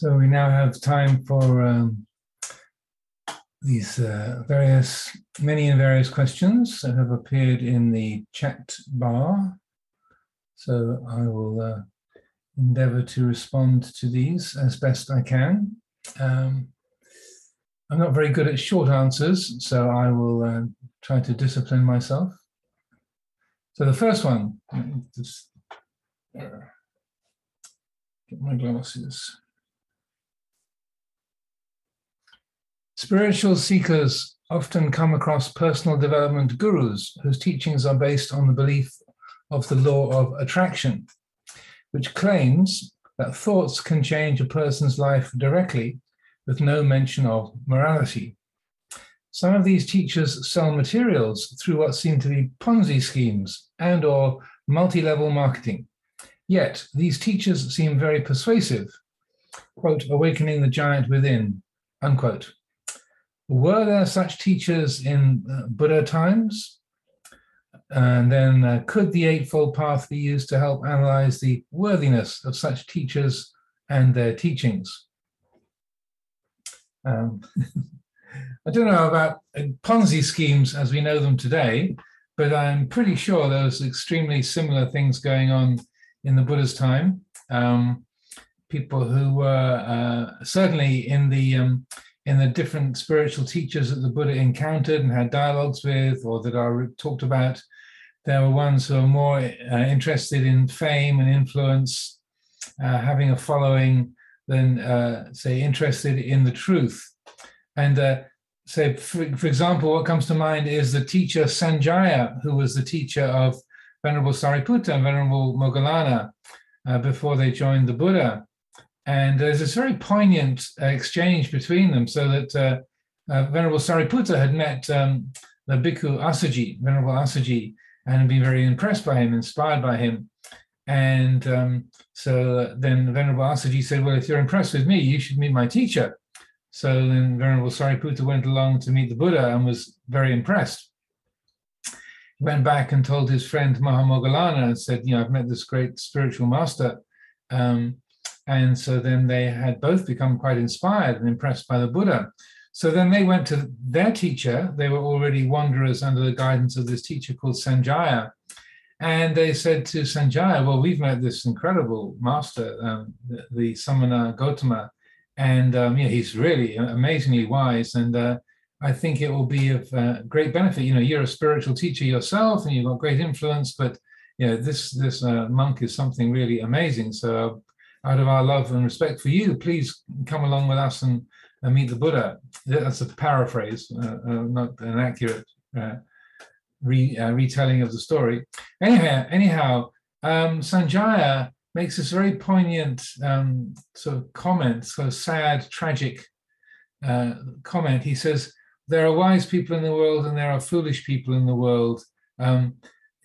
So we now have time for um, these uh, various, many and various questions that have appeared in the chat bar. So I will uh, endeavor to respond to these as best I can. Um, I'm not very good at short answers, so I will uh, try to discipline myself. So the first one, just uh, get my glasses. Spiritual seekers often come across personal development gurus whose teachings are based on the belief of the law of attraction, which claims that thoughts can change a person's life directly with no mention of morality. Some of these teachers sell materials through what seem to be Ponzi schemes and or multi-level marketing. Yet these teachers seem very persuasive, quote, awakening the giant within, unquote. Were there such teachers in uh, Buddha times? And then uh, could the Eightfold Path be used to help analyze the worthiness of such teachers and their teachings? Um, I don't know about uh, Ponzi schemes as we know them today, but I'm pretty sure there was extremely similar things going on in the Buddha's time. Um, people who were uh, certainly in the um, in the different spiritual teachers that the Buddha encountered and had dialogues with, or that are talked about, there were ones who are more uh, interested in fame and influence, uh, having a following, than uh, say interested in the truth. And uh, say, for, for, example, what comes to mind is the teacher Sanjaya, who was the teacher of Venerable Sariputta and Venerable Moggallana uh, before they joined the Buddha. And there's this very poignant uh, exchange between them, so that uh, uh, Venerable Sariputta had met um, the Bhikkhu Assaji, Venerable Assaji, and had been very impressed by him, inspired by him. And um, so then Venerable Assaji said, Well, if you're impressed with me, you should meet my teacher. So then Venerable Sariputta went along to meet the Buddha and was very impressed. He went back and told his friend Mahamoggallana and said, You know, I've met this great spiritual master. Um, and so then they had both become quite inspired and impressed by the Buddha. So then they went to their teacher. They were already wanderers under the guidance of this teacher called Sanjaya. And they said to Sanjaya, Well, we've met this incredible master, um, the, the, Samana Gotama, and um, yeah, he's really amazingly wise. And uh, I think it will be of uh, great benefit. You know, you're a spiritual teacher yourself and you've got great influence, but you know, this, this uh, monk is something really amazing. So out of our love and respect for you, please come along with us and, and meet the Buddha. That's a paraphrase, uh, uh, not an accurate uh, re, uh, retelling of the story. Anyhow, anyhow, um, Sanjaya makes this very poignant um, sort of comment, sort of sad, tragic uh, comment. He says, "There are wise people in the world, and there are foolish people in the world." Um,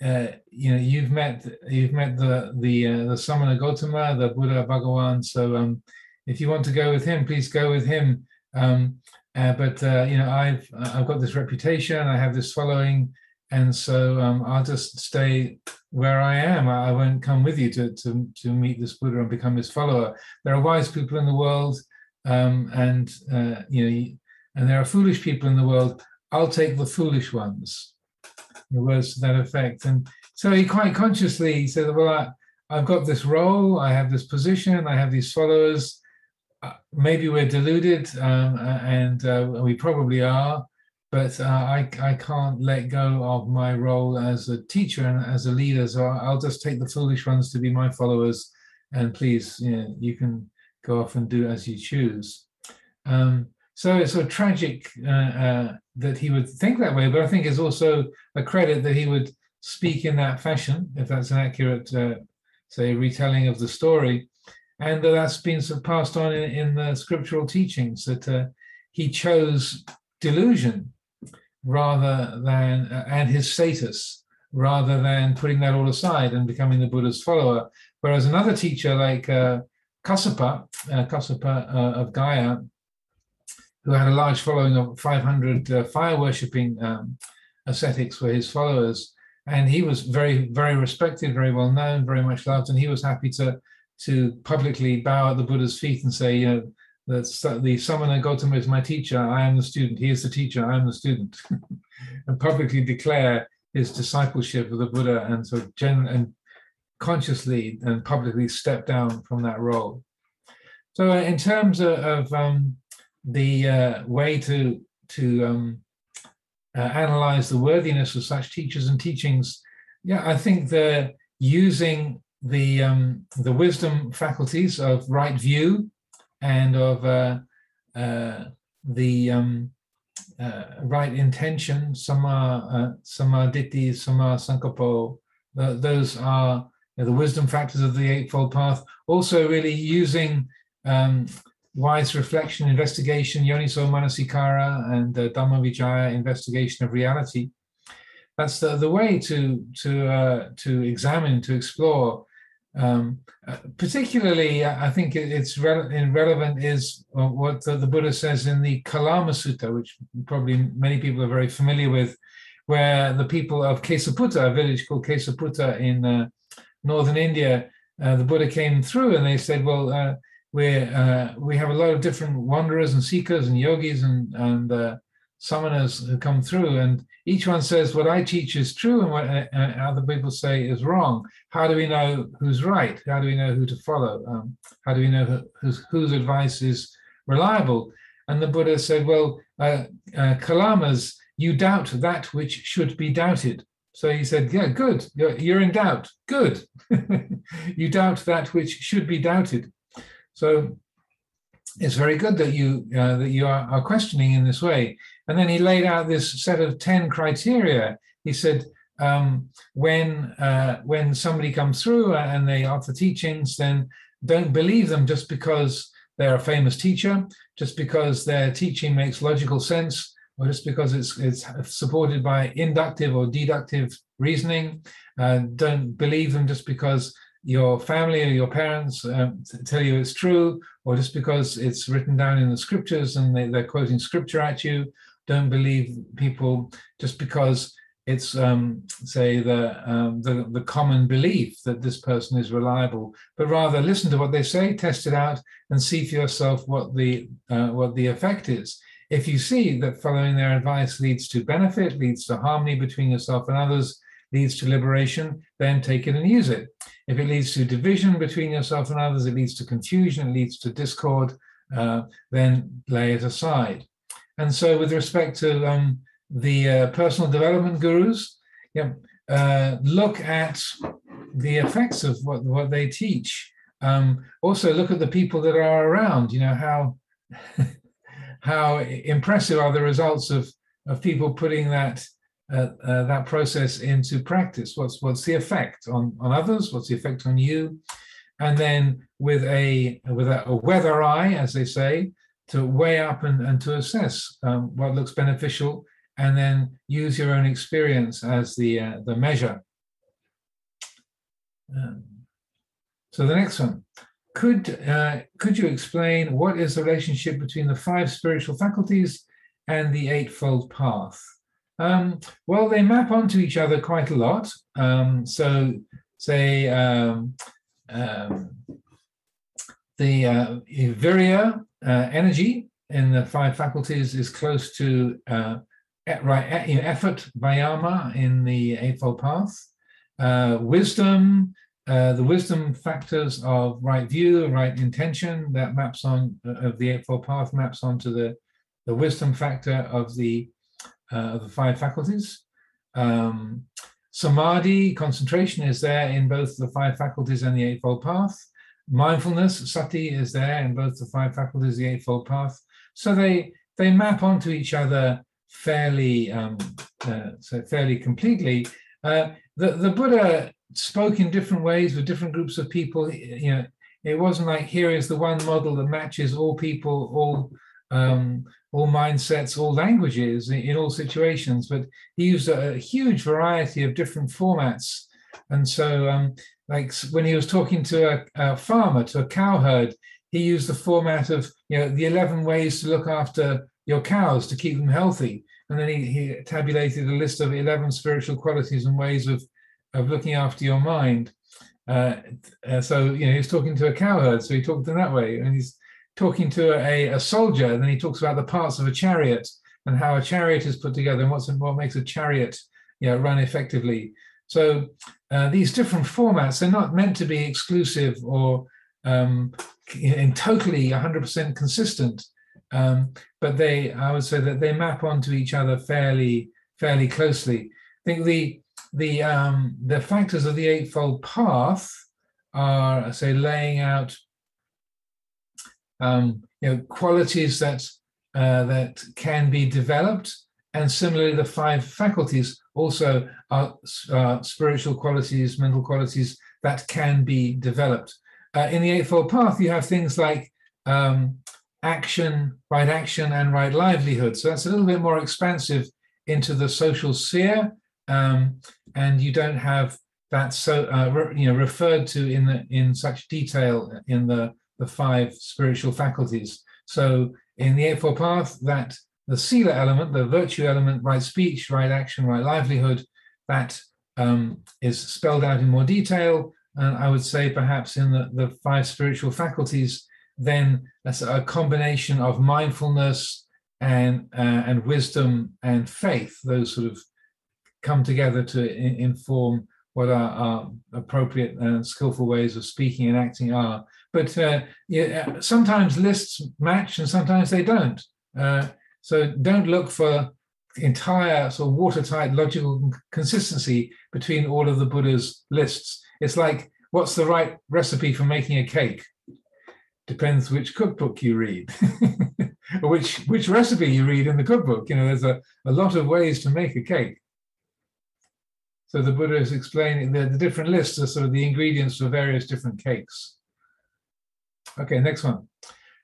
uh, you know you've met you've met the the uh, the Samana Gotama, the Buddha Bhagawan. So um, if you want to go with him, please go with him. Um, uh, but uh, you know I've I've got this reputation, I have this following, and so um, I'll just stay where I am. I, I, won't come with you to to to meet this Buddha and become his follower. There are wise people in the world, um, and uh, you know, and there are foolish people in the world. I'll take the foolish ones words to that effect. And so he quite consciously said, Well, I, I've got this role, I have this position, I have these followers. Uh, maybe we're deluded, um, and uh, we probably are, but uh, I, I can't let go of my role as a teacher and as a leader. So I'll just take the foolish ones to be my followers, and please, you, know, you can go off and do as you choose. Um, so it's a tragic uh, uh, that he would think that way, but I think it's also a credit that he would speak in that fashion, if that's an accurate, uh, say, retelling of the story, and that that's been sort of passed on in, in the scriptural teachings that uh, he chose delusion rather than uh, and his status rather than putting that all aside and becoming the Buddha's follower. Whereas another teacher like uh, Kassapa, Kassapa uh, of Gaya, who had a large following of 500 uh, fire worshipping um, ascetics were his followers. And he was very, very respected, very well known, very much loved. And he was happy to to publicly bow at the Buddha's feet and say, you know, that the Samana Gautama is my teacher, I am the student, he is the teacher, I am the student, and publicly declare his discipleship of the Buddha and so gen- and consciously and publicly step down from that role. So, in terms of, of um, the uh, way to to um, uh, analyze the worthiness of such teachers and teachings, yeah, I think they're using the um, the wisdom faculties of right view and of uh, uh, the um, uh, right intention, sama uh, sammaditthi, samma sankappo. those are you know, the wisdom factors of the Eightfold Path. Also, really using um, wise reflection, investigation, yoniso manasikara, and uh, Dhammavicaya, investigation of reality. That's the, the way to to uh, to examine, to explore. Um, uh, particularly, I think it's re- relevant is uh, what the, the, Buddha says in the Kalama Sutta, which probably many people are very familiar with, where the people of Kesaputta, a village called Kesaputta in uh, northern India, uh, the Buddha came through and they said, well, where uh, we have a lot of different wanderers and seekers and yogis and, and uh, samanas who come through, and each one says what I teach is true and what uh, uh, other people say is wrong. How do we know who's right? How do we know who to follow? Um, how do we know who, whose, whose advice is reliable? And the Buddha said, well, uh, uh, Kalamas, you doubt that which should be doubted. So he said, yeah, good. You're, you're in doubt. Good. you doubt that which should be doubted. So it's very good that you uh, that you are, are, questioning in this way. And then he laid out this set of ten criteria. He said, um, when uh, when somebody comes through and they offer teachings, then don't believe them just because they're a famous teacher, just because their teaching makes logical sense, or just because it's it's supported by inductive or deductive reasoning. Uh, don't believe them just because your family or your parents um, tell you it's true, or just because it's written down in the scriptures and they, are quoting scripture at you. Don't believe people just because it's um, say the, um, the the common belief that this person is reliable, but rather listen to what they say, test it out, and see for yourself what the uh, what the effect is. If you see that following their advice leads to benefit, leads to harmony between yourself and others, leads to liberation, then take it and use it. If it leads to division between yourself and others, it leads to confusion, it leads to discord, uh, then lay it aside. And so, with respect to um, the uh, personal development gurus, yeah, uh, look at the effects of what, what they teach. Um, also, look at the people that are around. You know how how impressive are the results of of people putting that uh, uh, that process into practice. What's what's the effect on on others? What's the effect on you? And then with a with a, a weather eye, as they say, to weigh up and, and to assess um, what looks beneficial, and then use your own experience as the uh, the measure. Um, so the next one. Could, uh, could you explain what is the relationship between the five spiritual faculties and the Eightfold Path? Um, well, they map onto each other quite a lot. Um, so, say um, um the uh, virya uh, energy in the five faculties is close to uh, right effort vayama in the eightfold path. Uh, wisdom, uh, the wisdom factors of right view, right intention that maps on uh, of the eightfold path maps onto the the wisdom factor of the uh, of the five faculties. Um, samadhi, concentration, is there in both the five faculties and the Eightfold Path. Mindfulness, sati, is there in both the five faculties, the Eightfold Path. So they they map onto each other fairly um, uh, so fairly completely. Uh, the the Buddha spoke in different ways with different groups of people. You know, it wasn't like here is the one model that matches all people, all um, all mindsets, all languages in all situations, but he used a, a huge variety of different formats. And so, um, like when he was talking to a, a, farmer, to a cowherd, he used the format of, you know, the 11 ways to look after your cows to keep them healthy. And then he, he tabulated a list of 11 spiritual qualities and ways of, of looking after your mind. Uh, uh, so you know he's talking to a cowherd, so he talked in that way, and he's talking to a, a soldier. And then he talks about the parts of a chariot and how a chariot is put together and what's what makes a chariot you know, run effectively. So uh, these different formats they're not meant to be exclusive or um, in totally 100% consistent, um, but they I would say that they map onto each other fairly fairly closely. I think the the um, the factors of the eightfold path are say laying out um, you know qualities that uh, that can be developed, and similarly the five faculties also are uh, spiritual qualities, mental qualities that can be developed. Uh, in the Eightfold Path, you have things like um, action, right action, and right livelihood. So that's a little bit more expansive into the social sphere, um, and you don't have that so uh, re, you know referred to in the in such detail in the the five spiritual faculties. So in the Eightfold Path, that the Sila element, the virtue element, right speech, right action, right livelihood, that um, is spelled out in more detail. And I would say perhaps in the, the five spiritual faculties, then that's a combination of mindfulness and uh, and wisdom and faith. Those sort of come together to in, inform what our, our appropriate and skillful ways of speaking and acting are. But uh, yeah, sometimes lists match and sometimes they don't. Uh, so don't look for entire sort of watertight logical consistency between all of the Buddha's lists. It's like, what's the right recipe for making a cake? Depends which cookbook you read, or which which recipe you read in the cookbook. You know, there's a, a lot of ways to make a cake. So the Buddha is explaining the, the different lists are sort of the ingredients for various different cakes. Okay, next one.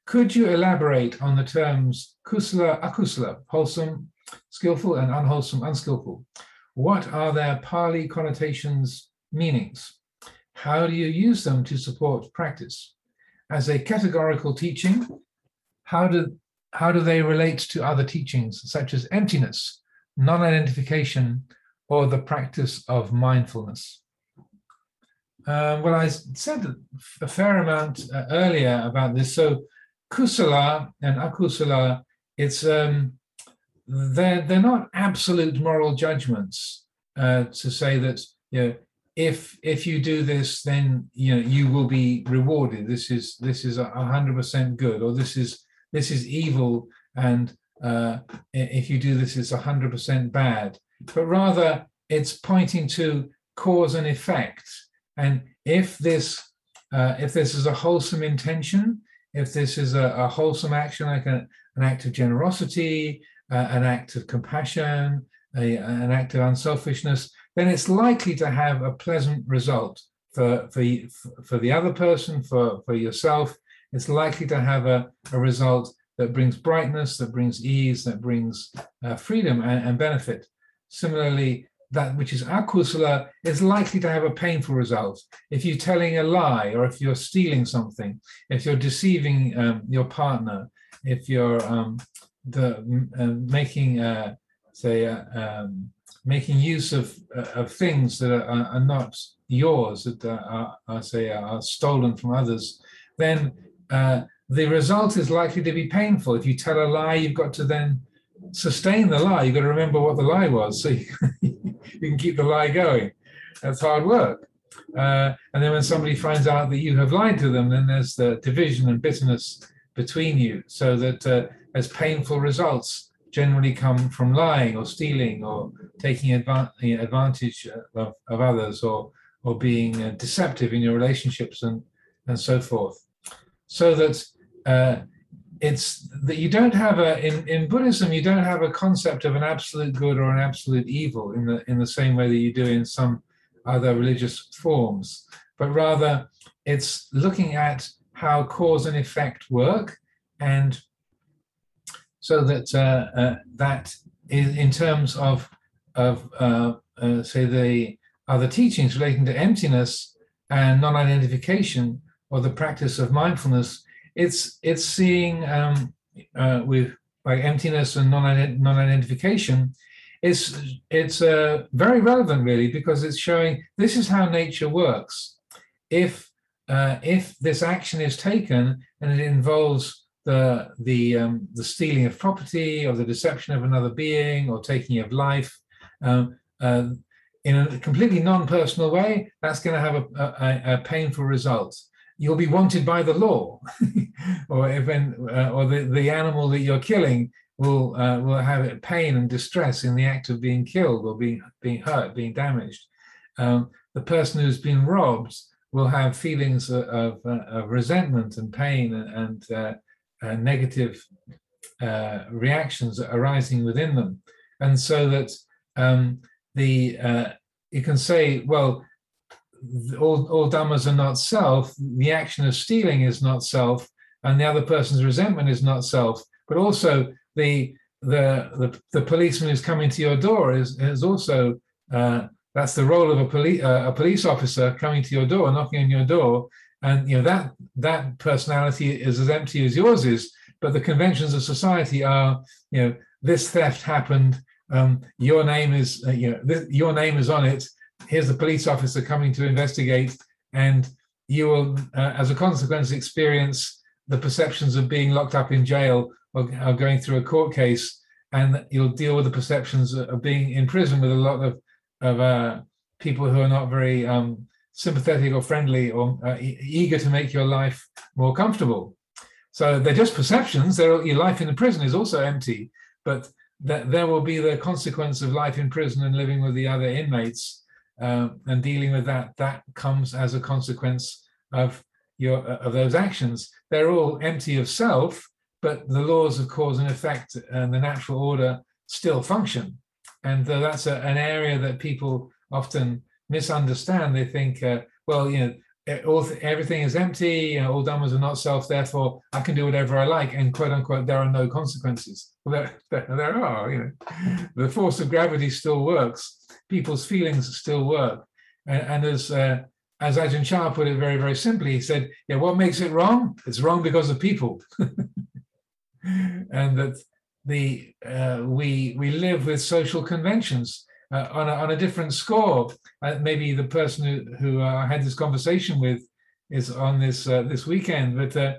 Could you elaborate on the terms kusala, akusala, wholesome, skillful, and unwholesome, unskillful? What are their Pali connotations, meanings? How do you use them to support practice? As a categorical teaching, how do, how do they relate to other teachings, such as emptiness, non identification, or the practice of mindfulness? Uh, well, I said a fair amount uh, earlier about this. So, kusala and akusala, it's um, they're they're not absolute moral judgments uh, to say that you know if if you do this, then you know you will be rewarded. This is this is a hundred percent good, or this is this is evil, and uh, if you do this, it's a hundred percent bad. But rather, it's pointing to cause and effect, and if this uh, if this is a wholesome intention, if this is a, a wholesome action, like a, an act of generosity, uh, an act of compassion, a, an act of unselfishness, then it's likely to have a pleasant result for, for, for the other person, for, for yourself. It's likely to have a, a result that brings brightness, that brings ease, that brings uh, freedom and, and benefit. Similarly, that which is akusala is likely to have a painful result. If you're telling a lie, or if you're stealing something, if you're deceiving um, your partner, if you're um, the, uh, making, uh, say, uh, um, making use of uh, of things that are, are not yours, that are, are, say are stolen from others, then uh, the result is likely to be painful. If you tell a lie, you've got to then sustain the lie. You've got to remember what the lie was, so you, you can keep the lie going. That's hard work. Uh, and then when somebody finds out that you have lied to them, then there's the division and bitterness between you. So that uh, as painful results generally come from lying or stealing or taking advantage of, of others or or being uh, deceptive in your relationships and and so forth. So that uh, it's that you don't have a in, in buddhism you don't have a concept of an absolute good or an absolute evil in the in the same way that you do in some other religious forms but rather it's looking at how cause and effect work and so that uh, uh, that is in terms of of uh, uh say the other teachings relating to emptiness and non-identification or the practice of mindfulness it's it's seeing um, uh, with like emptiness and non non-identification. It's it's uh, very relevant really because it's showing this is how nature works. if uh, if this action is taken and it involves the the um, the stealing of property or the deception of another being or taking of life um, uh, in a completely non-personal way, that's going to have a, a, a, painful result. You'll be wanted by the law, or even uh, or the, the animal that you're killing will uh, will have pain and distress in the act of being killed or being being hurt, being damaged. Um, the person who's been robbed will have feelings of, of, uh, of resentment and pain and, and uh, uh, negative uh, reactions arising within them, and so that um, the you can say, well, all, all dhammas are not self. The action of stealing is not self, and the other person's resentment is not self. But also the the the, the policeman who's coming to your door is is also uh, that's the role of a police uh, a police officer coming to your door, knocking on your door, and you know that that personality is as empty as yours is. But the conventions of society are, you know, this theft happened. Um, your name is, uh, you know, your name is on it. Here's the police officer coming to investigate, and you will, uh, as a consequence, experience the perceptions of being locked up in jail or, or going through a court case, and you'll deal with the perceptions of being in prison with a lot of of uh, people who are not very um, sympathetic or friendly or uh, e- eager to make your life more comfortable. So they're just perceptions. They're, your life in the prison is also empty, but that there will be the consequence of life in prison and living with the other inmates uh, and dealing with that. That comes as a consequence of your of those actions. They're all empty of self, but the laws of cause and effect and the natural order still function. And uh, that's a, an area that people often misunderstand. They think, uh, well, you know, all, everything is empty, you know, all dhammas are not self, therefore I can do whatever I like, and quote unquote, there are no consequences. Well, there, there, there are, you know, the force of gravity still works, people's feelings still work. And, and as uh, as Ajahn Chah put it very, very simply, he said, yeah, what makes it wrong? It's wrong because of people. and that the uh, we we live with social conventions uh, on, a, on a different score. Uh, maybe the person who, who uh, I had this conversation with is on this uh, this weekend, but uh,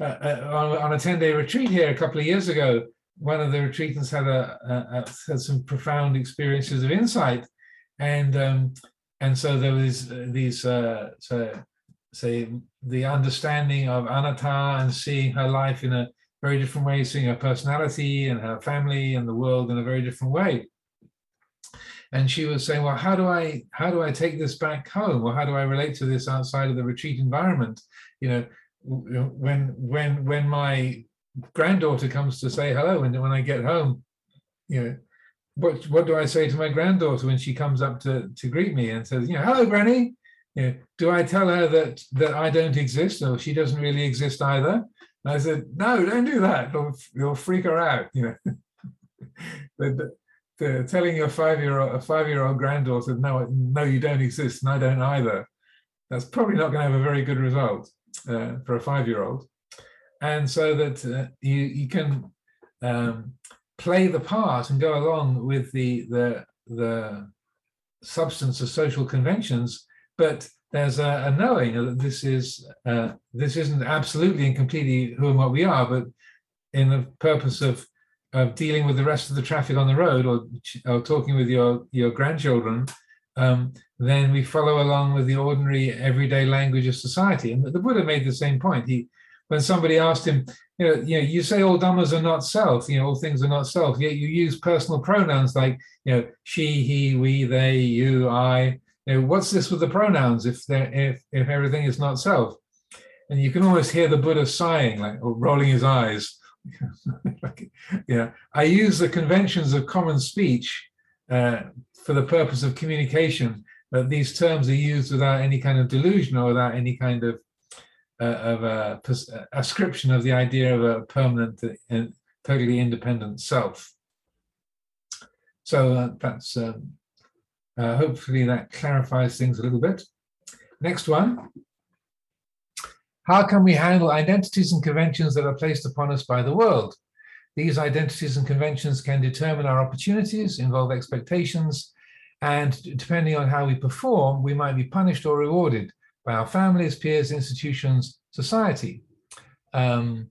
on, on, a ten day retreat here a couple of years ago, one of the retreatants had a, a, a had some profound experiences of insight, and um, and so there was these so say the understanding of anatta and seeing her life in a very different way, seeing her personality and her family and the world in a very different way and she was saying well how do i how do i take this back home? Or how do i relate to this outside of the retreat environment? You know when when when my granddaughter comes to say hello and when i get home you know what what do i say to my granddaughter when she comes up to to greet me and says you know hello granny. You know, do i tell her that that i don't exist or she doesn't really exist either? And i said no don't do that. You'll, you'll freak her out you know. But, uh, telling your five-year-old a five-year-old granddaughter, no, no, you don't exist, and I don't either. That's probably not going to have a very good result uh, for a five-year-old. And so that uh, you you can um, play the part and go along with the the the substance of social conventions, but there's a, a knowing that this is uh, this isn't absolutely and completely who and what we are, but in the purpose of of dealing with the rest of the traffic on the road or, or talking with your, your grandchildren, um, then we follow along with the ordinary everyday language of society. And the Buddha made the same point. He, when somebody asked him, you know, you know, you say all dhammas are not self, you know, all things are not self, yet you use personal pronouns like, you know, she, he, we, they, you, I. You know, what's this with the pronouns if if if everything is not self? And you can almost hear the Buddha sighing, like or rolling his eyes yeah, I use the conventions of common speech uh, for the purpose of communication. That these terms are used without any kind of delusion or without any kind of uh, of a ascription of the idea of a permanent and totally independent self. So uh, that's um, uh, hopefully that clarifies things a little bit. Next one. How can we handle identities and conventions that are placed upon us by the world? These identities and conventions can determine our opportunities, involve expectations, and depending on how we perform, we might be punished or rewarded. by our families, peers, institutions, society. Um,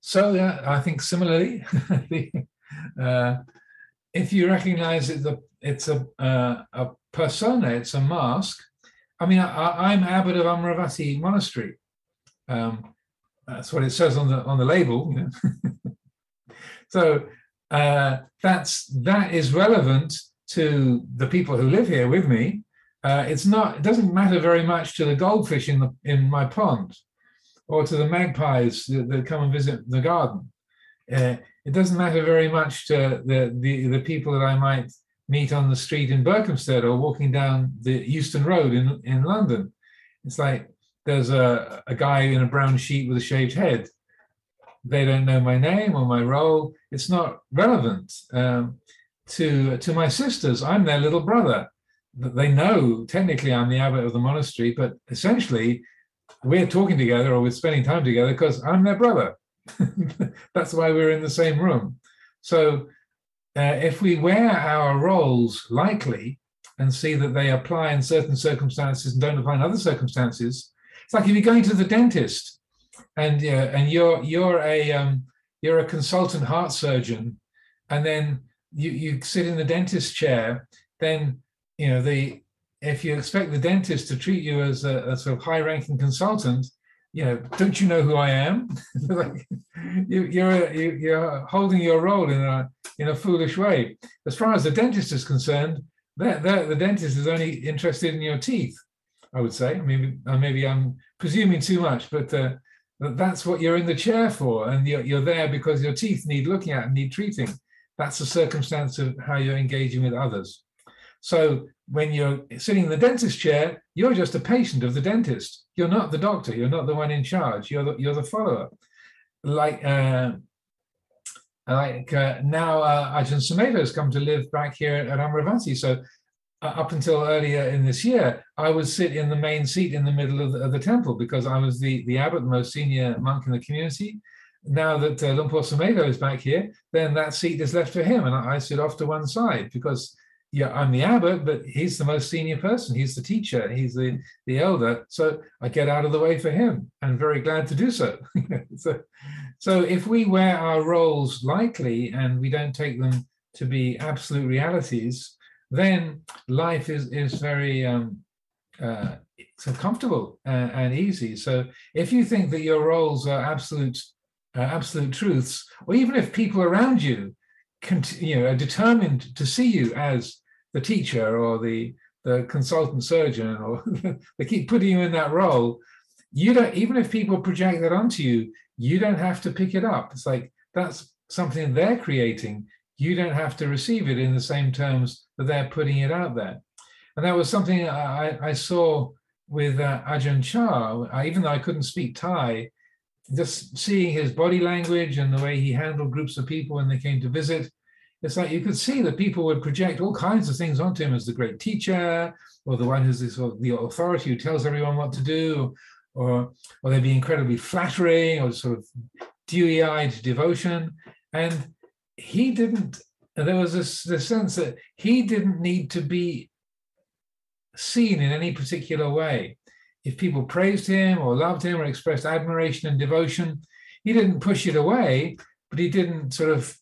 so yeah, I think similarly, uh, if you recognize it, the, it's a, uh, a persona, it's a mask. I mean, I, am abbot of Amaravati Monastery. Um, that's what it says on the on the label. You know? so uh, that's that is relevant to the people who live here with me. Uh, it's not. It doesn't matter very much to the goldfish in the in my pond, or to the magpies that, that come and visit the garden. Uh, it doesn't matter very much to the, the the people that I might meet on the street in Berkhamsted or walking down the Euston Road in in London. It's like there's a, a guy in a brown sheet with a shaved head. They don't know my name or my role. It's not relevant um, to to my sisters. I'm their little brother. They know technically I'm the abbot of the monastery, but essentially we're talking together or we're spending time together because I'm their brother. That's why we're in the same room. So uh, if we wear our roles lightly and see that they apply in certain circumstances and don't apply in other circumstances, like if you're going to the dentist and yeah, and you're you're a um, you're a consultant heart surgeon, and then you you sit in the dentist chair, then you know the if you expect the dentist to treat you as a, a sort of high-ranking consultant, you know, don't you know who I am? like, you, you're you're holding your role in a in a foolish way. As far as the dentist is concerned, that the dentist is only interested in your teeth. I would say. Mean, uh, maybe I'm presuming too much, but uh, that's what you're in the chair for, and you're, you're there because your teeth need looking at and need treating. That's a circumstance of how you're engaging with others. So when you're sitting in the dentist chair, you're just a patient of the dentist. You're not the doctor. You're not the one in charge. You're the, you're the follower. Like uh, like uh, now, uh, Ajahn Sumedho has come to live back here at Amaravati. So up until earlier in this year, I would sit in the main seat in the middle of the, of the, temple because I was the, the abbot, the most senior monk in the community. Now that uh, Luang Por is back here, then that seat is left for him, and I, I sit off to one side because yeah, I'm the abbot, but he's the most senior person. He's the teacher. He's the, the elder. So I get out of the way for him. and very glad to do so. so. So if we wear our roles lightly and we don't take them to be absolute realities, then life is is very um, uh, so comfortable and, and, easy. So if you think that your roles are absolute uh, absolute truths, or even if people around you, you know, are determined to see you as the teacher or the the consultant surgeon, or they keep putting you in that role, you don't. Even if people project that onto you, you don't have to pick it up. It's like that's something they're creating you don't have to receive it in the same terms that they're putting it out there. And that was something I, I saw with uh, Ajahn Chah, I, even though I couldn't speak Thai, just seeing his body language and the way he handled groups of people when they came to visit, it's like you could see that people would project all kinds of things onto him as the great teacher, or the one who's this, the authority who tells everyone what to do, or or they'd be incredibly flattering, or sort of dewy-eyed devotion. And he didn't there was this, this sense that he didn't need to be seen in any particular way. If people praised him or loved him or expressed admiration and devotion he didn't push it away but he didn't sort of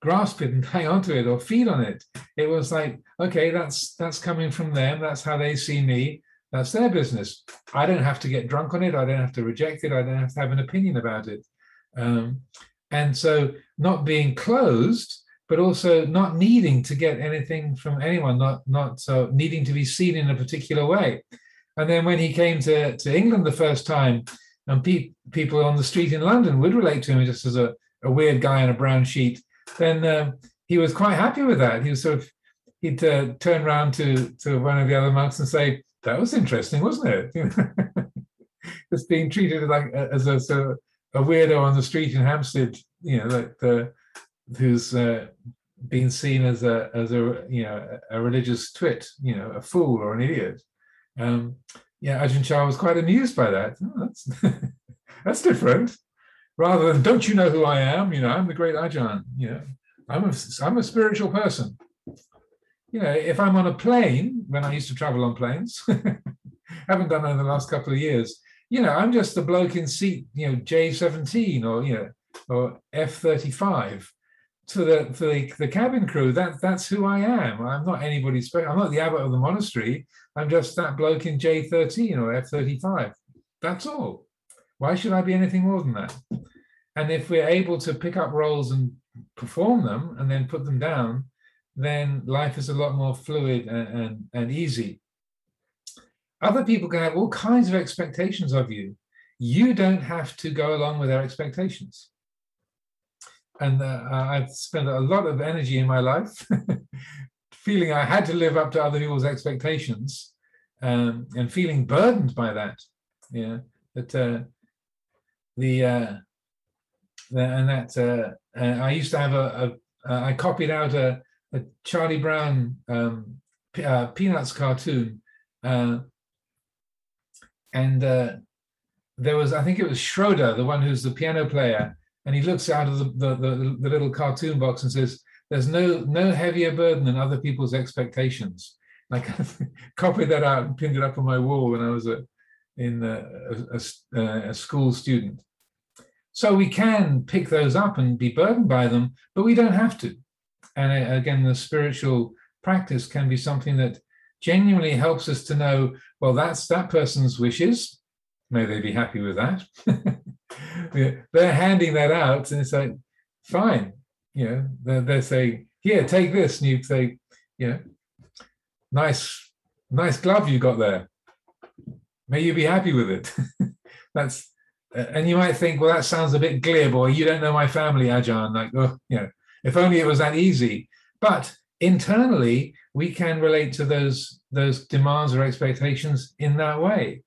grasp it and hang on to it or feed on it. It was like okay that's that's coming from them. That's how they see me. That's their business. I don't have to get drunk on it. I don't have to reject it. I don't have to have an opinion about it. Um, and so not being closed, but also not needing to get anything from anyone, not not so needing to be seen in a particular way. And then when he came to, to England the first time, and pe- people on the street in London would relate to him just as a, a weird guy on a brown sheet, then uh, he was quite happy with that. He was sort of he'd uh, turn around to to one of the other monks and say, "That was interesting, wasn't it?" just being treated like as a sort of a weirdo on the street in Hampstead, you know, like the who's uh, been seen as a as a you know a religious twit, you know, a fool or an idiot. Um, yeah, Ajahn Chah was quite amused by that. Oh, that's that's different. Rather than don't you know who I am? You know, I'm the great Ajahn. You know, I'm a I'm a spiritual person. You know, if I'm on a plane, when I used to travel on planes, haven't done that in the last couple of years. You know, I'm just the bloke in seat, you know, J17 or you know, or F35 to the to the, the cabin crew. That that's who I am. I'm not anybody special. I'm not the abbot of the monastery. I'm just that bloke in J13 or F35. That's all. Why should I be anything more than that? And if we're able to pick up roles and perform them and then put them down, then life is a lot more fluid and, and, and easy. Other people can have all kinds of expectations of you. You don't have to go along with their expectations. And uh, I've spent a lot of energy in my life feeling I had to live up to other people's expectations um, and feeling burdened by that. Yeah, that uh, the, uh, the and that uh, uh, I used to have a, I copied out a, a Charlie Brown um, uh, Peanuts cartoon, uh, and uh, there was I think it was Schroeder, the one who's the piano player, and he looks out of the, the, the, the little cartoon box and says, "There's no no heavier burden than other people's expectations." I kind of copied that out and pinned it up on my wall when I was a in a, a, a, school student. So we can pick those up and be burdened by them, but we don't have to. And again, the spiritual practice can be something that genuinely helps us to know, well, that's that person's wishes. May they be happy with that. they're handing that out, and it's like, fine. You know, they're, they're saying, here, take this. And you say, you know, nice, nice glove you got there. May you be happy with it. That's and you might think, well, that sounds a bit glib, or you don't know my family, Ajahn. Like, oh, you know, if only it was that easy. But internally, we can relate to those those demands or expectations in that way,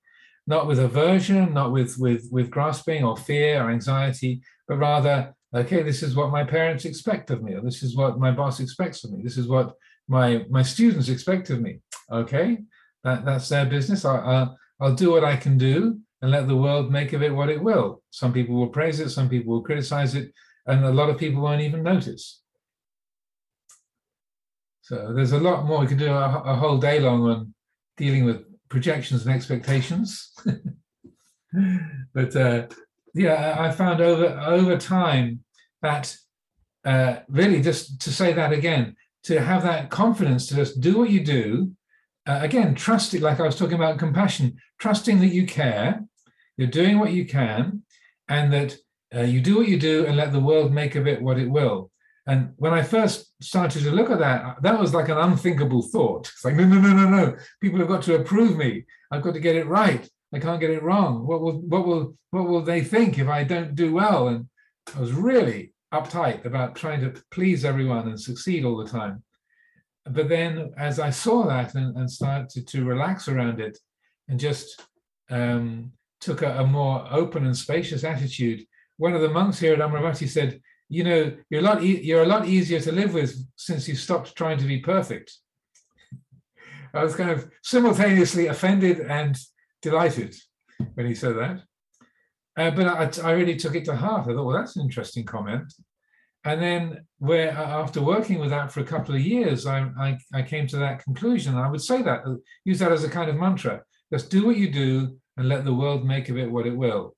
not with aversion, not with with with grasping or fear or anxiety, but rather, okay, this is what my parents expect of me, or this is what my boss expects of me, this is what my my students expect of me. Okay, that, that's their business. I, I'll, I'll do what I can do and let the world make of it what it will. Some people will praise it, some people will criticize it, and a lot of people won't even notice. So there's a lot more. We could do a, a whole day long on dealing with projections and expectations. but uh, yeah, I found over over time that uh, really just to say that again, to have that confidence to just do what you do uh, again, it. like I was talking about compassion, trusting that you care, you're doing what you can, and that uh, you do what you do and let the world make of it what it will. And when I first started to look at that, that was like an unthinkable thought. It's like, no, no, no, no, no. People have got to approve me. I've got to get it right. I can't get it wrong. What will, what will, what will they think if I don't do well? And I was really uptight about trying to please everyone and succeed all the time but then as I saw that and, and started to relax around it and just um, took a, a, more open and spacious attitude, one of the monks here at Amaravati said, you know, you're a lot, e- you're a lot easier to live with since you stopped trying to be perfect. I was kind of simultaneously offended and delighted when he said that. Uh, but I, I, really took it to heart. I thought, well, that's an interesting comment. And then, where after working with that for a couple of years, I, I, I came to that conclusion. I would say that, uh, use that as a kind of mantra just do what you do and let the world make of it what it will.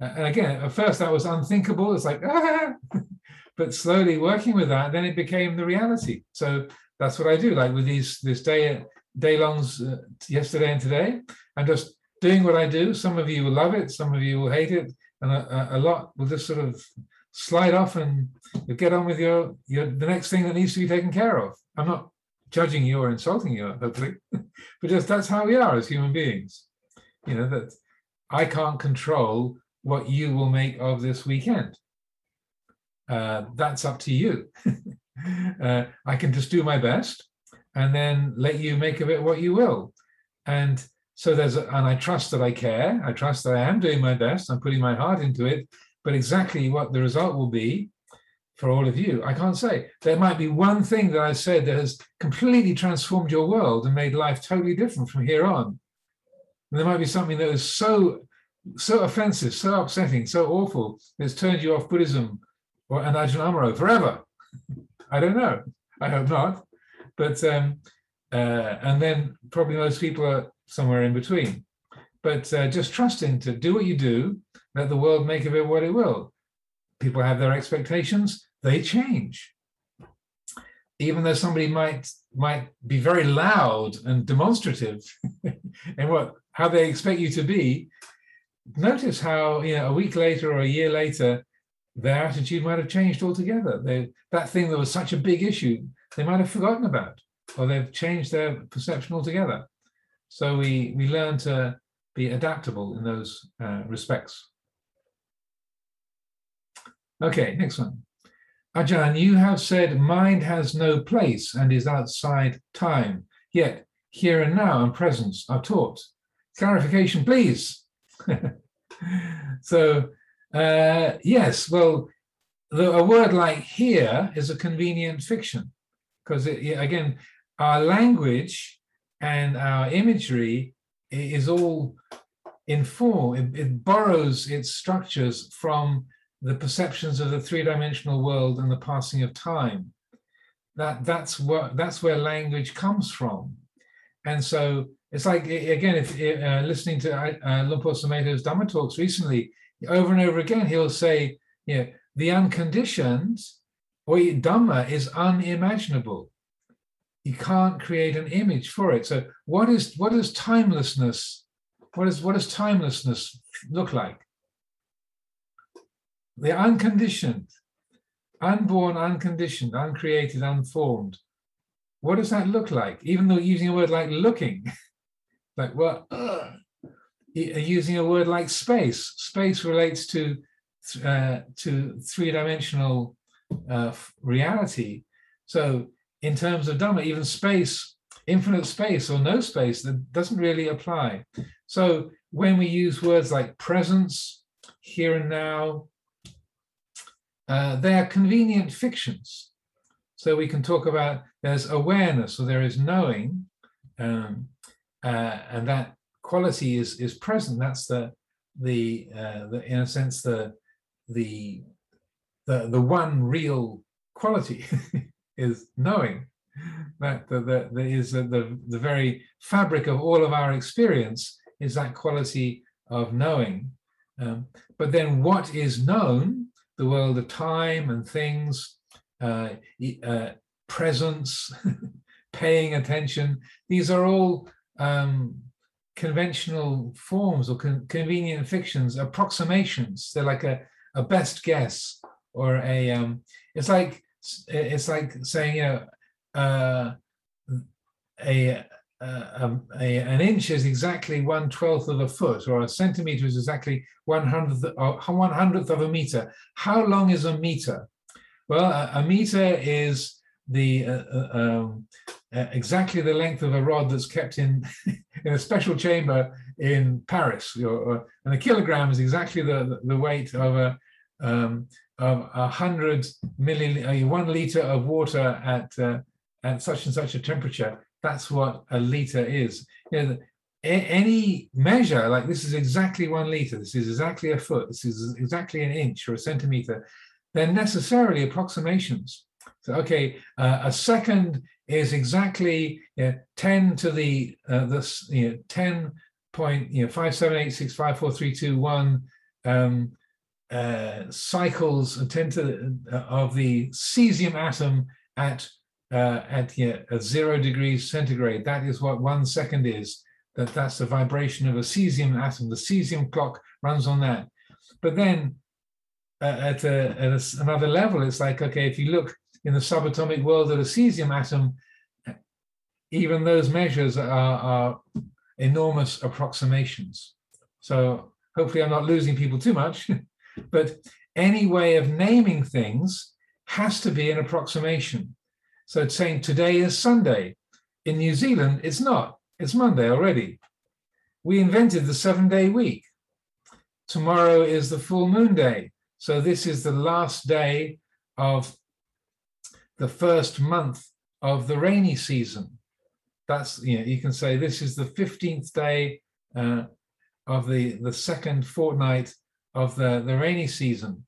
And again, at first that was unthinkable. It's like, ah! but slowly working with that, then it became the reality. So that's what I do. Like with these this day day longs uh, yesterday and today, I'm just doing what I do. Some of you will love it, some of you will hate it, and a, a lot will just sort of slide off and get on with your, your the next thing that needs to be taken care of. I'm not judging you or insulting you, hopefully, but just that's how we are as human beings. You know, that I can't control what you will make of this weekend. Uh, that's up to you. uh, I can just do my best and then let you make of it what you will. And so there's, a, and I trust that I care. I trust that I am doing my best. I'm putting my heart into it. But exactly what the result will be for all of you, I can't say. There might be one thing that I said that has completely transformed your world and made life totally different from here on. And there might be something that was so so offensive, so upsetting, so awful, it's turned you off Buddhism or an Ajahn forever. I don't know. I hope not. But um, uh, and then probably most people are somewhere in between. But uh, just trusting to do what you do, let the world make of it what it will. People have their expectations, they change. Even though somebody might might be very loud and demonstrative and what how they expect you to be, notice how you know a week later or a year later their attitude might have changed altogether. They, that thing that was such a big issue, they might have forgotten about, or they've changed their perception altogether. So we we learn to be adaptable in those uh, respects. Okay, next one. Ajahn, you have said mind has no place and is outside time, yet here and now and presence are taught. Clarification, please. so uh, yes, well, the, a word like here is a convenient fiction because, again, our language and our imagery is all informed, it, it borrows its structures from the perceptions of the three-dimensional world and the passing of time. That that's what that's where language comes from, and so it's like again, if uh, listening to uh, Por Sumedho's Dhamma talks recently, over and over again, he'll say, you know, the unconditioned or Dhamma is unimaginable. You can't create an image for it. So what is what is timelessness? What is what does timelessness look like? The unconditioned, unborn, unconditioned, uncreated, unformed. What does that look like? Even though using a word like looking, like? Well, using a word like space. Space relates to uh, to three-dimensional uh, reality. So, in terms of Dhamma, even space, infinite space or no space, that doesn't really apply. So, when we use words like presence, here and now, uh, they are convenient fictions. So we can talk about there's awareness or there is knowing, um, uh, and that quality is is present. That's the the, uh, the in a sense the the the the one real quality is knowing that the, the, the is the, the the very fabric of all of our experience is that quality of knowing. Um, but then what is known, the world of time and things, uh, uh, presence, paying attention, these are all um, conventional forms or con- convenient fictions, approximations. They're like a, a best guess or a. Um, it's like it's like saying you know uh, a, a, a, an inch is exactly one twelfth of a foot, or a centimeter is exactly one hundredth uh, one hundredth of a meter. How long is a meter? Well, a, a meter is the uh, uh um, uh, exactly the length of a rod that's kept in in a special chamber in Paris. and a kilogram is exactly the, the weight of a um, of a hundred milli uh, one liter of water at uh, at such and such a temperature. That's what a liter is. You know, any measure like this is exactly one liter. This is exactly a foot. This is exactly an inch or a centimeter. They're necessarily approximations. So, okay, uh, a second is exactly you know, 10 to the uh, this you know 10 point you know five seven eight six five four three two one um, uh, cycles 10 to uh, of the cesium atom at uh, at, you know, at zero degrees centigrade. That is what one second is. That that's the vibration of a cesium atom. The cesium clock runs on that. But then uh, at, a, at a, another level, it's like okay, if you look in the subatomic world of a cesium atom, even those measures are, are enormous approximations. So hopefully I'm not losing people too much, but any way of naming things has to be an approximation. So it's saying today is Sunday. In New Zealand, it's not. It's Monday already. We invented the seven day week. Tomorrow is the full moon day. So this is the last day of the first month of the rainy season. That's, you know, you can say this is the 15th day uh, of the, the second fortnight of the, the rainy season.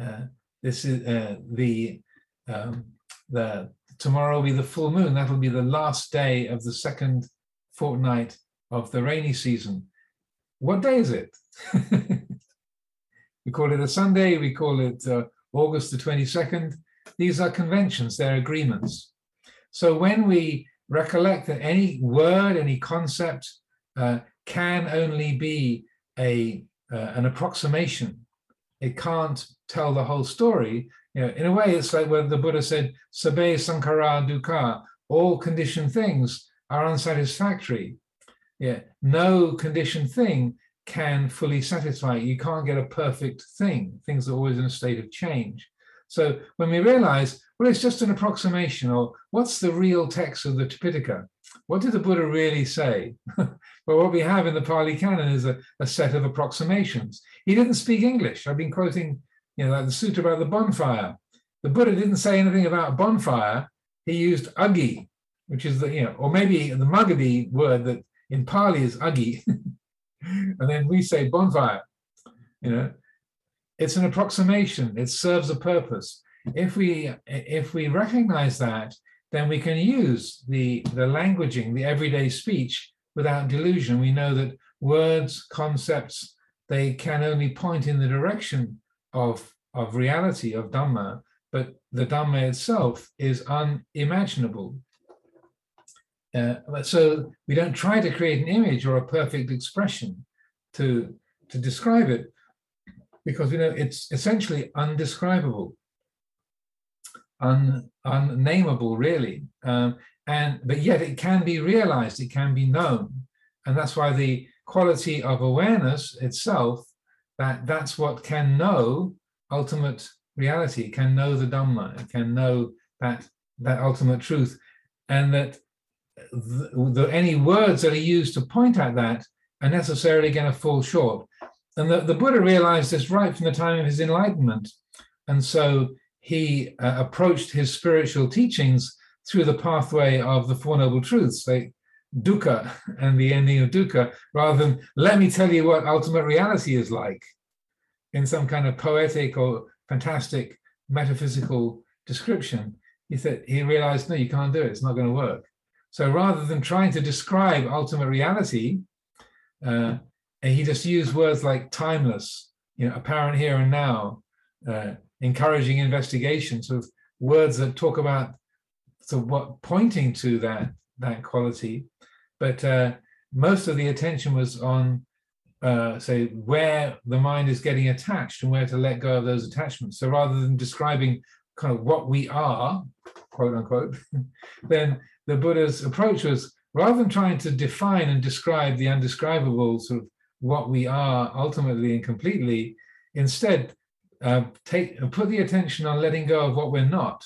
Uh, this is uh, the, um, the, tomorrow will be the full moon. That'll be the last day of the second fortnight of the rainy season. What day is it? we call it a Sunday, we call it uh, August the 22nd. These are conventions, they're agreements. So when we recollect that any word, any concept uh, can only be a, uh, an approximation, it can't tell the whole story. You know, in a way, it's like when the Buddha said, Sabbe Sankhara Dukkha, all conditioned things are unsatisfactory. Yeah, no conditioned thing can fully satisfy. You can't get a perfect thing. Things are always in a state of change. So when we realize, well, it's just an approximation, or what's the real text of the Tipitaka? What did the Buddha really say? well, what we have in the Pali Canon is a, a, set of approximations. He didn't speak English. I've been quoting, you know, like the sutta about the bonfire. The Buddha didn't say anything about bonfire. He used aggi, which is the, you know, or maybe the Magadhi word that in Pali is aggi, and then we say bonfire. You know, it's an approximation. It serves a purpose. If we if we recognize that, then we can use the the languaging, the everyday speech without delusion. We know that words, concepts, they can only point in the direction of of reality of Dhamma, but the Dhamma itself is unimaginable. Uh, so we don't try to create an image or a perfect expression to, to describe it because you know it's essentially undescribable, un, unnameable, really. Um, and but yet it can be realized, it can be known, and that's why the quality of awareness itself that that's what can know ultimate reality, can know the Dhamma, can know that that ultimate truth, and that the, the, any words that are used to point at that are necessarily going to fall short. And the, the Buddha realized this right from the time of his enlightenment. And so he uh, approached his spiritual teachings through the pathway of the Four Noble Truths, like dukkha and the ending of dukkha, rather than let me tell you what ultimate reality is like in some kind of poetic or fantastic metaphysical description. He said he realized, no, you can't do it. It's not going to work. So rather than trying to describe ultimate reality, uh, he just used words like timeless, you know, apparent here and now, uh, encouraging investigation, sort of words that talk about so what pointing to that that quality. But uh, most of the attention was on uh, say where the mind is getting attached and where to let go of those attachments. So rather than describing kind of what we are, quote unquote, then the Buddha's approach was rather than trying to define and describe the undescribable, sort of what we are ultimately and completely, instead uh, take put the attention on letting go of what we're not,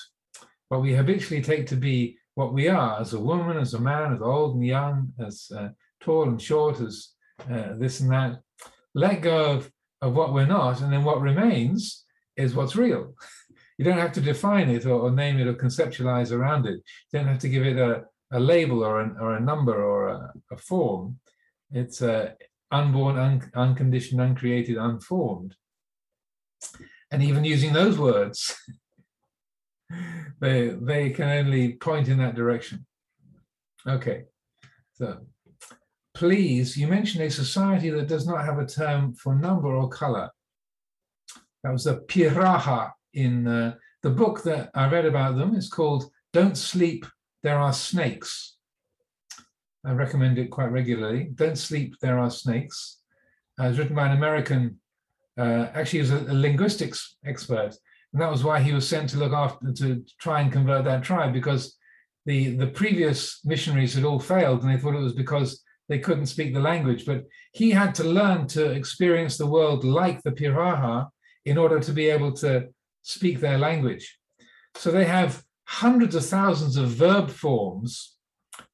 what we habitually take to be what we are as a woman, as a man, as old and young, as uh, tall and short, as uh, this and that. Let go of, of what we're not, and then what remains is what's real. You don't have to define it or, or name it or conceptualize around it. You don't have to give it a, a label or, an, or a number or a, a form. It's uh, unborn, un, unconditioned, uncreated, unformed. And even using those words, they, they can only point in that direction. Okay, so please, you mentioned a society that does not have a term for number or color. That was the Piraha in uh, the book that I read about them It's called Don't Sleep, There Are Snakes. I recommend it quite regularly. Don't Sleep, There Are Snakes. Uh, it was written by an American, uh, actually, he was a, a, linguistics expert. And that was why he was sent to look after, to try and convert that tribe, because the, the previous missionaries had all failed and they thought it was because they couldn't speak the language. But he had to learn to experience the world like the Piraha in order to be able to speak their language. So they have hundreds of thousands of verb forms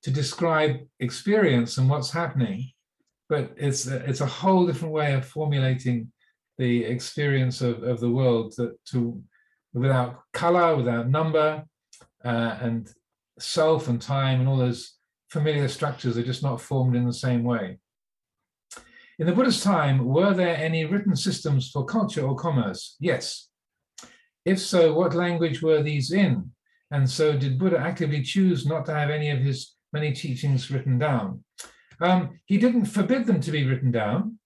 to describe experience and what's happening, but it's a, it's a whole different way of formulating the experience of, of the world to, to without color, without number, uh, and self and time and all those familiar structures are just not formed in the same way. In the Buddha's time, were there any written systems for culture or commerce? Yes. If so, what language were these in? And so, did Buddha actively choose not to have any of his many teachings written down? Um, he didn't forbid them to be written down.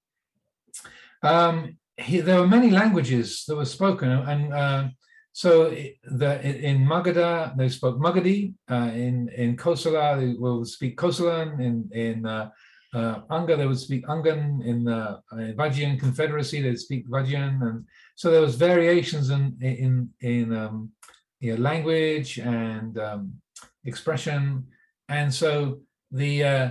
Um, he, there were many languages that were spoken, and uh, so the, in Magadha they spoke Magadhi. Uh, in in Kosala they will speak Kosalan. In in uh, uh, Anga they would speak Angan. In the Vajjian Confederacy they'd speak Vajjian, and so there was variations in in in um, language and um, expression, and so the uh,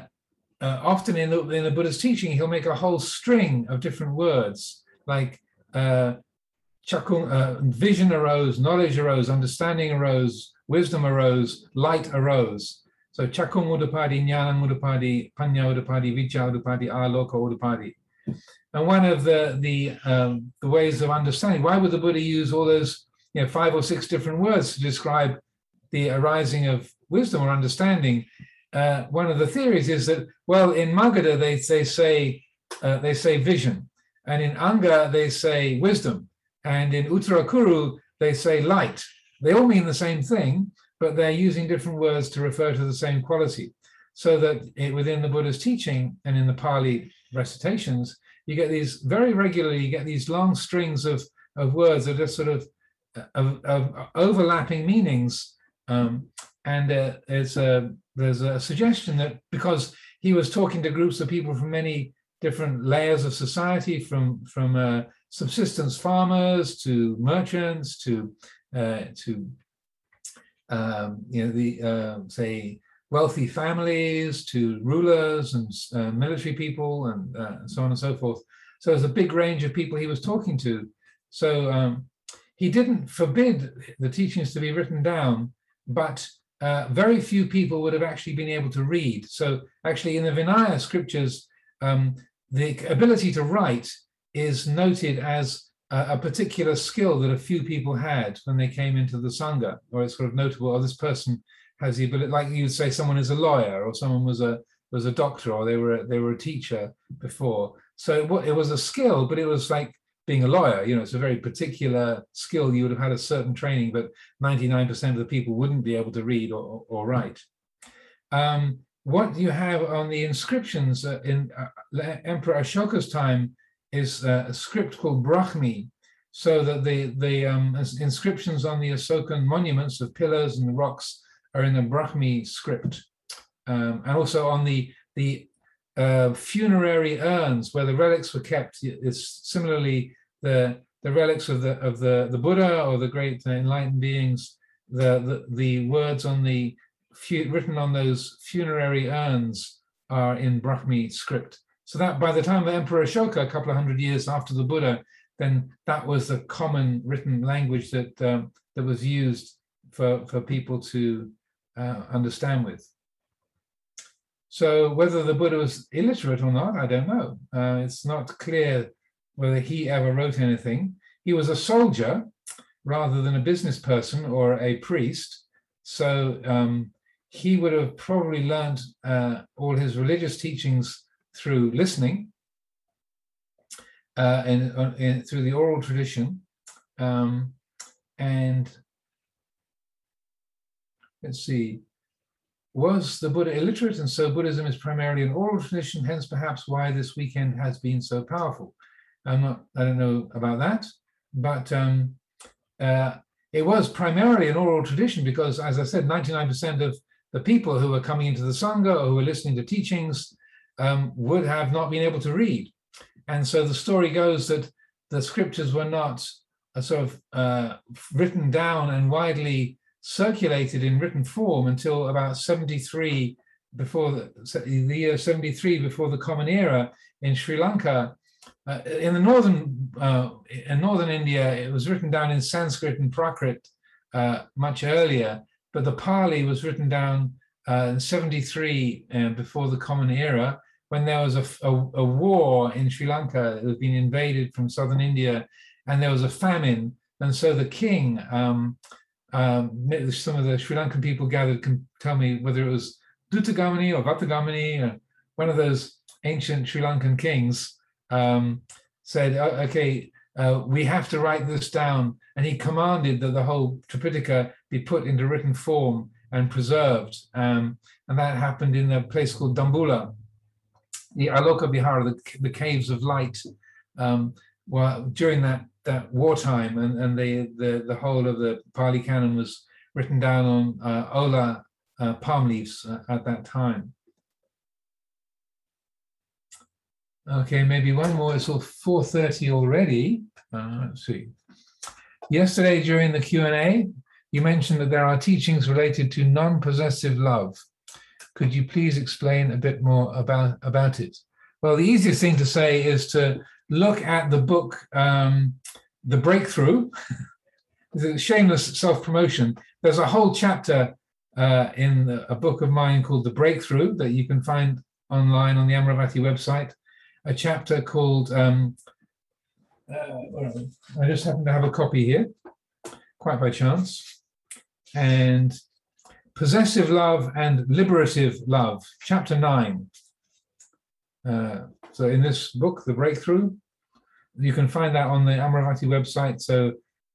uh, often in the, in the Buddha's teaching, he'll make a whole string of different words like uh, cakkhum, uh, vision arose, knowledge arose, understanding arose, wisdom arose, light arose. So cakkhum udapadi, jnanam udapadi, panya udapadi, vijja udapadi, aloka udapadi. And one of the the um, the ways of understanding why would the Buddha use all those you know five or six different words to describe the arising of wisdom or understanding? Uh, one of the theories is that well in Magadha they they say uh, they say vision, and in Anga, they say wisdom. And in Uttarakuru, they say light. They all mean the same thing, but they're using different words to refer to the same quality. So that it, within the Buddha's teaching and in the Pali recitations, you get these very regularly, you get these long strings of, of words that are sort of, of, of overlapping meanings. Um, and uh, there's, a, there's a suggestion that because he was talking to groups of people from many different layers of society from from uh, subsistence farmers to merchants to uh, to um, you know the uh, say wealthy families to rulers and uh, military people and, and, uh, so on and so forth. So there's a big range of people he was talking to. So um, he didn't forbid the teachings to be written down, but uh, very few people would have actually been able to read. So actually, in the Vinaya scriptures, um, the ability to write is noted as a, a, particular skill that a few people had when they came into the sangha, or it's sort of notable. Or oh, this person has the ability, like you'd say, someone is a lawyer, or someone was a was a doctor, or they were they were a teacher before. So it, it was a skill, but it was like being a lawyer. You know, it's a very particular skill. You would have had a certain training, but 99% of the people wouldn't be able to read or, or write. Um, what you have on the inscriptions uh, in uh, Emperor Ashoka's time is uh, a script called Brahmi, so that the the um, inscriptions on the Ashokan monuments of pillars and rocks are in the Brahmi script, um, and also on the the uh, funerary urns where the relics were kept is similarly the the relics of the of the the Buddha or the great enlightened beings. The, the the words on the written on those funerary urns are in Brahmi script. So that by the time of Emperor Ashoka, a couple of hundred years after the Buddha, then that was the common written language that um, that was used for for people to uh, understand with. So whether the Buddha was illiterate or not, I don't know. Uh, it's not clear whether he ever wrote anything. He was a soldier rather than a business person or a priest. So um, he would have probably learned uh, all his religious teachings through listening uh, and, uh, through the oral tradition. Um, and let's see, was the Buddha illiterate? And so Buddhism is primarily an oral tradition, hence perhaps why this weekend has been so powerful. I'm not, I don't know about that, but um, uh, it was primarily an oral tradition because, as I said, 99% of the people who were coming into the Sangha or who were listening to teachings um, would have not been able to read. And so the story goes that the scriptures were not uh, sort of uh, written down and widely circulated in written form until about 73 before the, the year 73 before the Common Era in Sri Lanka. Uh, in the northern uh, in northern India, it was written down in Sanskrit and Prakrit uh, much earlier, but the Pali was written down uh, in 73 uh, before the Common Era, when there was a, a, a, war in Sri Lanka that had been invaded from southern India, and there was a famine. And so the king, um, um, some of the Sri Lankan people gathered can tell me whether it was Dutthagamani or Vattagamani, or one of those ancient Sri Lankan kings, um, said, okay, uh, we have to write this down. And he commanded that the whole Tripitaka be put into written form and preserved. Um, and that happened in a place called Dambulla. the Aloka Vihara, the, the caves of light, um, well, during that that wartime, and, and the, the the whole of the Pali Canon was written down on uh, Ola uh, palm leaves uh, at that time. Okay, maybe one more. It's all 4.30 already. Uh, let's see. Yesterday during the Q&A, you mentioned that there are teachings related to non-possessive love. Could you please explain a bit more about, about it? Well, the easiest thing to say is to look at the book, um, The Breakthrough. a shameless self-promotion. There's a whole chapter uh, in a book of mine called The Breakthrough that you can find online on the Amaravati website, a chapter called, um, uh, I just happen to have a copy here, quite by chance, and Possessive Love and Liberative Love, chapter nine. Uh, so in this book, The Breakthrough, you can find that on the Amaravati website. So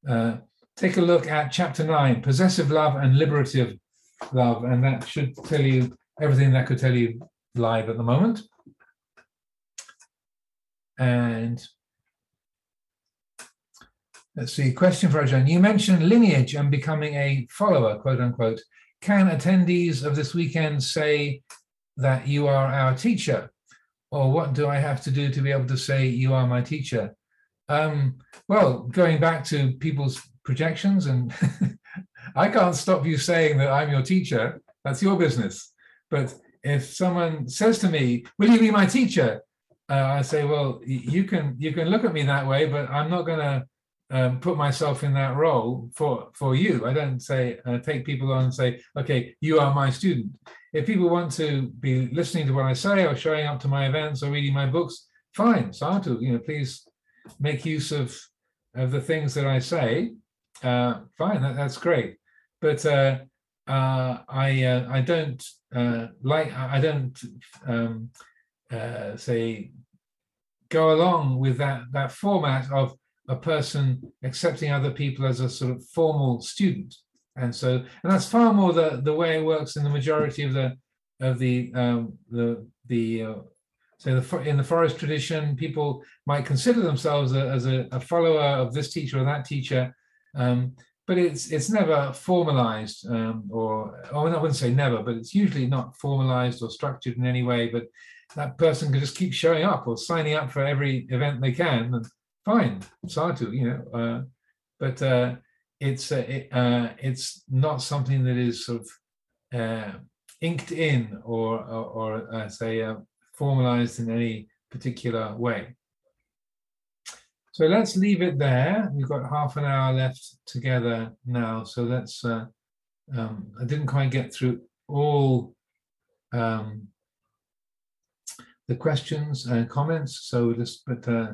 uh, take a look at chapter nine, Possessive Love and Liberative love, and that should tell you everything that could tell you live at the moment. And let's see, question for Ajahn. You mentioned lineage and becoming a follower, quote unquote. Can attendees of this weekend say that you are our teacher? Or what do I have to do to be able to say you are my teacher? Um, well, going back to people's projections and I can't stop you saying that I'm your teacher. That's your business. But if someone says to me, "Will you be my teacher?" Uh, I say, "Well, you can you can look at me that way, but I'm not going to um, put myself in that role for for you. I don't say uh, take people on and say, "Okay, you are my student." If people want to be listening to what I say or showing up to my events or reading my books, fine, Sadhu. You know, please make use of of the things that I say. Uh, fine, that, that's great but uh, uh, I uh, I don't uh, like I don't um, uh, say go along with that that format of a person accepting other people as a sort of formal student, and so and that's far more the the way it works in the majority of the of the um, the the uh, so the, in the forest tradition, people might consider themselves a, as a, a, follower of this teacher or that teacher, um, but it's it's never formalized um, or, or I wouldn't say never, but it's usually not formalized or structured in any way. But that person can just keep showing up or signing up for every event they can, and fine, sadhu, you know. Uh, but uh, it's uh, it, uh, it's not something that is sort of uh, inked in or or, or uh, say formalized in any particular way. So let's leave it there. We've got half an hour left together now. So let's, uh, um, I didn't quite get through all um, the questions and comments. So just, but uh,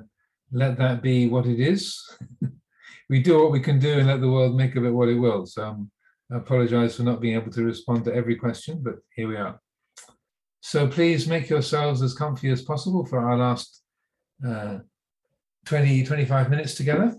let that be what it is. we do what we can do and let the world make of it what it will. So um, I apologize for not being able to respond to every question, but here we are. So please make yourselves as comfy as possible for our last uh, 20, 25 minutes together.